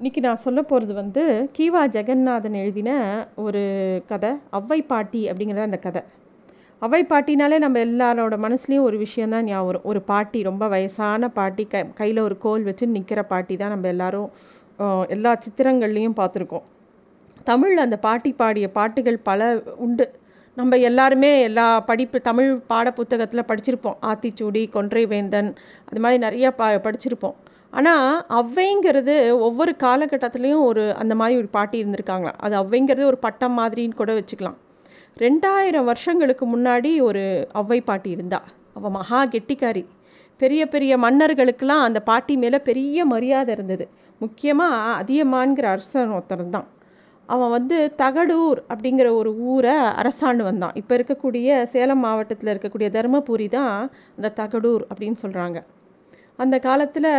இன்றைக்கி நான் சொல்ல போகிறது வந்து கீவா ஜெகநாதன் எழுதின ஒரு கதை அவ்வை பாட்டி அப்படிங்கிற அந்த கதை. அவ்வை பாட்டினாலே நம்ம எல்லாரோட மனசுலேயும் ஒரு விஷயந்தான் ஞாபகம் வரும். ஒரு பாட்டி ரொம்ப வயசான பாட்டி க கையில் ஒரு கோல் வச்சு நிற்கிற பாட்டி தான் நம்ம எல்லாரும் எல்லா சித்திரங்கள்லேயும் பார்த்துருக்கோம். தமிழில் அந்த பாட்டி பாடிய பாட்டுகள் பல உண்டு. நம்ம எல்லாருமே எல்லா படிப்பு தமிழ் பாட புத்தகத்தில் படிச்சிருப்போம். ஆத்திச்சூடி கொன்றை வேந்தன் அது மாதிரி நிறைய பா படிச்சிருப்போம். ஆனால் அவ்வைங்கிறது ஒவ்வொரு காலகட்டத்துலேயும் ஒரு அந்த மாதிரி ஒரு பாட்டி இருந்திருக்காங்களா? அது அவ்வைங்கிறது ஒரு பட்டம் மாதிரின்னு கூட வச்சுக்கலாம். ரெண்டாயிரம் வருஷங்களுக்கு முன்னாடி ஒரு அவ்வை பாட்டி இருந்தா. அவள் மகா கெட்டிக்காரி. பெரிய பெரிய மன்னர்களுக்கெல்லாம் அந்த பாட்டி மேலே பெரிய மரியாதை இருந்தது. முக்கியமாக அதியமான்கிற அரசன் ஒருத்தன் தான். அவன் வந்து தகடூர் அப்படிங்கிற ஒரு ஊரை அரசாண்டு வந்தான் இப்போ இருக்கக்கூடிய சேலம் மாவட்டத்தில் இருக்கக்கூடிய தருமபுரி தான் அந்த தகடூர் அப்படின்னு சொல்கிறாங்க அந்த காலத்தில்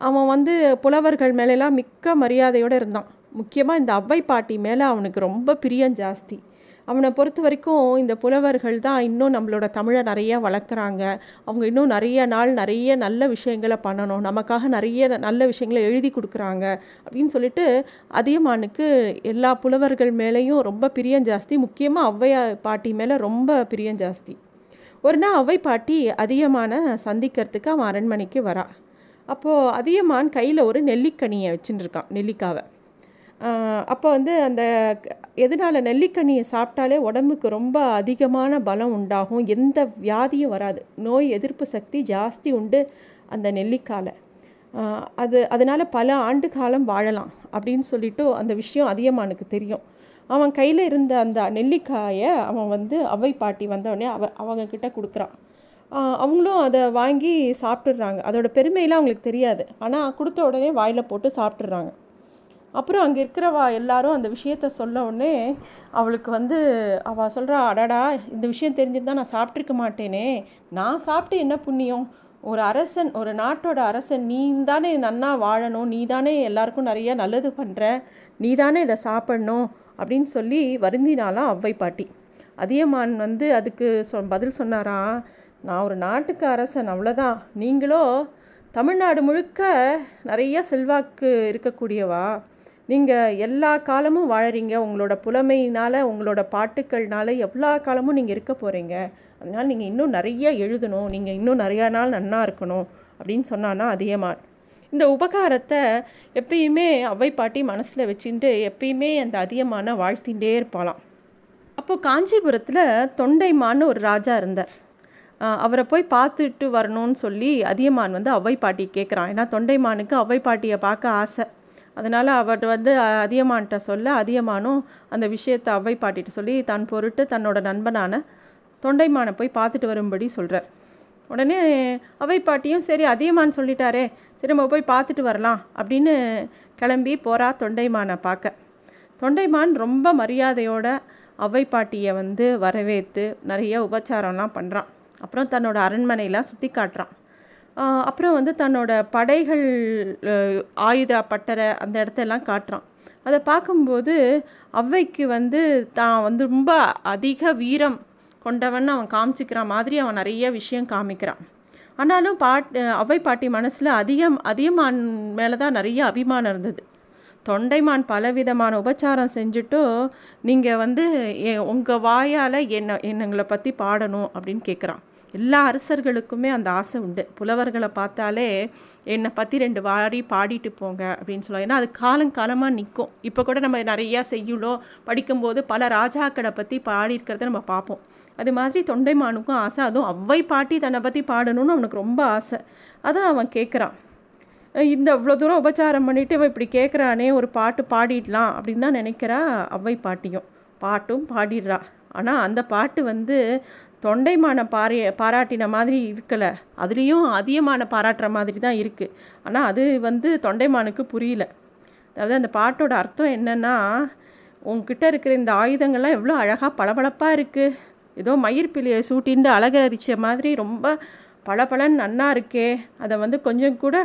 அவன் வந்து புலவர்கள் மேலெல்லாம் மிக்க மரியாதையோடு இருந்தான். முக்கியமாக இந்த அவ்வை பாட்டி மேலே அவனுக்கு ரொம்ப பிரியம் ஜாஸ்தி. அவனை பொறுத்த வரைக்கும் இந்த புலவர்கள் தான் இன்னும் நம்மளோட தமிழை நிறைய வளர்க்குறாங்க. அவங்க இன்னும் நிறைய நாள் நிறைய நல்ல விஷயங்களை பண்ணணும். நமக்காக நிறைய நல்ல விஷயங்களை எழுதி கொடுக்குறாங்க அப்படின்னு சொல்லிட்டு அதியமானுக்கு எல்லா புலவர்கள் மேலேயும் ரொம்ப பிரியம் ஜாஸ்தி. முக்கியமாக ஔவையா பாட்டி மேலே ரொம்ப பிரியம் ஜாஸ்தி. ஒரு நாள் அவ்வை பாட்டி அதிகமான சந்திக்கிறதுக்கு அவன் அரண்மனைக்கு வரான் அப்போது அதியமான் கையில் ஒரு நெல்லிக்கனியை வச்சுட்டுருக்கான் நெல்லிக்காவை. அப்போ வந்து அந்த எதனால் நெல்லிக்கனியை சாப்பிட்டாலே உடம்புக்கு ரொம்ப அதிகமான பலம் உண்டாகும் எந்த வியாதியும் வராது நோய் எதிர்ப்பு சக்தி ஜாஸ்தி உண்டு அந்த நெல்லிக்காயில் அது அதனால் பல ஆண்டு காலம் வாழலாம் அப்படின்னு சொல்லிட்டு அந்த விஷயம் அதியமானுக்கு தெரியும். அவன் கையில் இருந்த அந்த நெல்லிக்காயை அவன் வந்து அவை பாட்டி வந்தவொடனே அவ அவங்கக்கிட்ட கொடுக்குறான். அவங்களும் அதை வாங்கி சாப்பிட்டுடுறாங்க. அதோட பெருமையெல்லாம் அவங்களுக்கு தெரியாது. ஆனால் கொடுத்த உடனே வாயில் போட்டு சாப்பிட்றாங்க அப்புறம் அங்கே இருக்கிறவா எல்லாரும் அந்த விஷயத்த சொல்ல உடனே அவளுக்கு வந்து அவள் சொல்கிறா அடடா இந்த விஷயம் தெரிஞ்சிருந்தா நான் சாப்பிட்ருக்க மாட்டேனே. நான் சாப்பிட்டு என்ன புண்ணியம்? ஒரு அரசன் ஒரு நாட்டோட அரசன் நீ தானே நன்னா வாழணும். நீ தானே எல்லாருக்கும் நிறைய நல்லது பண்ணுற நீ தானே இதை சாப்பிடணும். அப்படின்னு சொல்லி வருந்தினாலாம் அவ்வை பாட்டி. அதியமான் வந்து அதுக்கு சொ பதில் சொன்னாராம் நான் ஒரு நாட்டுக்கு அரசன் அவ்வளோதான் நீங்களோ தமிழ்நாடு முழுக்க நிறைய செல்வாக்கு இருக்கக்கூடியவா? நீங்கள் எல்லா காலமும் வாழறீங்க. உங்களோட புலமையினால் உங்களோட பாட்டுக்கள்னால எல்லா காலமும் நீங்கள் இருக்க போகிறீங்க அதனால் நீங்கள் இன்னும் நிறைய எழுதணும். நீங்கள் இன்னும் நிறையா நாள் நன்னா இருக்கணும் அப்படின்னு சொன்னான்னா அதியமான் இந்த உபகாரத்தை எப்பயுமே அவ்வை பாட்டி மனசில் வச்சுட்டு எப்பயுமே அந்த அதிகமான வாழ்த்திகிட்டே இருப்பாளாம். அப்போது காஞ்சிபுரத்தில் தொண்டைமான்னு ஒரு ராஜா இருந்தார். அவரை போய் பார்த்துட்டு வரணும்னு சொல்லி அதியமான் வந்து அவ்வை பாட்டி கேட்குறான் ஏன்னா தொண்டைமானுக்கு அவ்வை பாட்டியை பார்க்க ஆசை. அதனால் அவர் வந்து அதியமான்கிட்ட சொல்ல அதியமானும் அந்த விஷயத்தை அவ்வை பாட்டிகிட்ட சொல்லி தன் பொருட்டு தன்னோட நண்பனான தொண்டைமானை போய் பார்த்துட்டு வரும்படி சொல்கிறார் உடனே அவை பாட்டியும் சரி அதியமான் சொல்லிட்டாரே சரி நம்ம போய் பார்த்துட்டு வரலாம் அப்படின்னு கிளம்பி போகிறா தொண்டைமானை பார்க்க. தொண்டைமான் ரொம்ப மரியாதையோட அவை பாட்டியை வந்து வரவேற்று நிறைய உபச்சாரம்லாம் பண்ணுறான் அப்புறம் தன்னோட அரண்மனையெல்லாம் சுற்றி காட்டுறான். அப்புறம் வந்து தன்னோட படைகள் ஆயுத பட்டறை அந்த இடத்தெல்லாம் காட்டுறான். அதை பார்க்கும்போது அவ்வைக்கு வந்து தான் வந்து ரொம்ப அதிக வீரம் கொண்டவன் அவன் காமிச்சிக்கிறான் மாதிரி அவன் நிறைய விஷயம் காமிக்கிறான். ஆனாலும் பாட் அவ்வை பாட்டி மனசில் அதிகம் அதிகமான் மேலே தான் நிறைய அபிமானம் இருந்தது. தொண்டைமான் பலவிதமான உபச்சாரம் செஞ்சுட்டும் நீங்கள் வந்து உங்கள் வாயால் என்ன என்னங்களை பற்றி பாடணும் அப்படின்னு கேட்குறான் எல்லா அரசர்களுக்குமே அந்த ஆசை உண்டு. புலவர்களை பார்த்தாலே என்னை பற்றி ரெண்டு வாரி பாடிட்டு போங்க அப்படின்னு சொல்லுவாங்க. ஏன்னா அது காலங்காலமாக நிற்கும் இப்போ கூட நம்ம நிறையா செய்யுளோ படிக்கும்போது பல ராஜாக்களை பற்றி பாடியிருக்கிறத நம்ம பார்ப்போம். அது மாதிரி தொண்டைமானுக்கும் ஆசை. அதுவும் அவ்வை பாட்டி தன்னை பற்றி பாடணும்னு அவனுக்கு ரொம்ப ஆசை. அதான் அவன் கேட்குறான். இந்த இவ்வளோ தூரம் உபச்சாரம் பண்ணிட்டு இவன் இப்படி கேட்குறானே ஒரு பாட்டு பாடிடலாம் அப்படின்னு தான் நினைக்கிறா அவ்வை பாட்டியும். பாட்டும் பாடிடுறா. ஆனால் அந்த பாட்டு வந்து தொண்டைமான பாரி பாராட்டின மாதிரி இருக்கலை. அதுலேயும் அதிகமான பாராட்டுற மாதிரி தான் இருக்குது ஆனால் அது வந்து தொண்டைமானுக்கு புரியல. அதாவது அந்த பாட்டோட அர்த்தம் என்னென்னா உங்ககிட்ட இருக்கிற இந்த ஆயுதங்கள்லாம் எவ்வளோ அழகாக பளபளப்பாக இருக்குது ஏதோ மயிர்பிலியை சூட்டின்னு அழகரிச்ச மாதிரி ரொம்ப பளபளன்னு நன்னா இருக்கே. அதை வந்து கொஞ்சம் கூட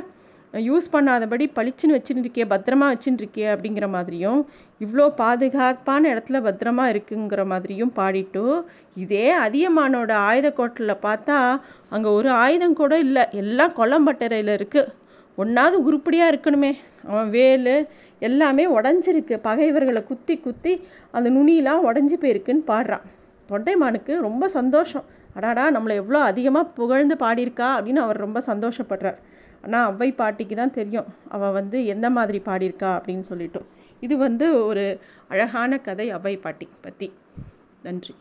யூஸ் பண்ணாதபடி பளிச்சுன்னு வச்சுன்னு இருக்கே பத்திரமா வச்சுன்னு அப்படிங்கிற மாதிரியும் இவ்வளோ பாதுகாப்பான இடத்துல பத்திரமா இருக்குங்கிற மாதிரியும் பாடிட்டு இதே அதியமானோட ஆயுத கோட்டில் பார்த்தா அங்கே ஒரு ஆயுதம் கூட இல்லை. எல்லாம் கொல்லம்பட்டறையில் இருக்குது ஒன்றாவது உருப்படியாக இருக்கணுமே. அவன் வேல் எல்லாமே உடஞ்சிருக்கு. பகைவர்களை குத்தி குத்தி அந்த நுனியெலாம் உடஞ்சி போயிருக்குன்னு பாடுறான். தொண்டைமானுக்கு ரொம்ப சந்தோஷம். அடாடா நம்மளை எவ்வளோ அதிகமாக புகழ்ந்து பாடியிருக்கா அப்படின்னு அவர் ரொம்ப சந்தோஷப்படுறார். ஆனால் அவ்வை பாட்டிக்கு தான் தெரியும். அவள் வந்து எந்த மாதிரி பாடியிருக்கா அப்படின்னு சொல்லிட்டோம் இது வந்து ஒரு அழகான கதை அவ்வை பாட்டி பற்றி நன்றி.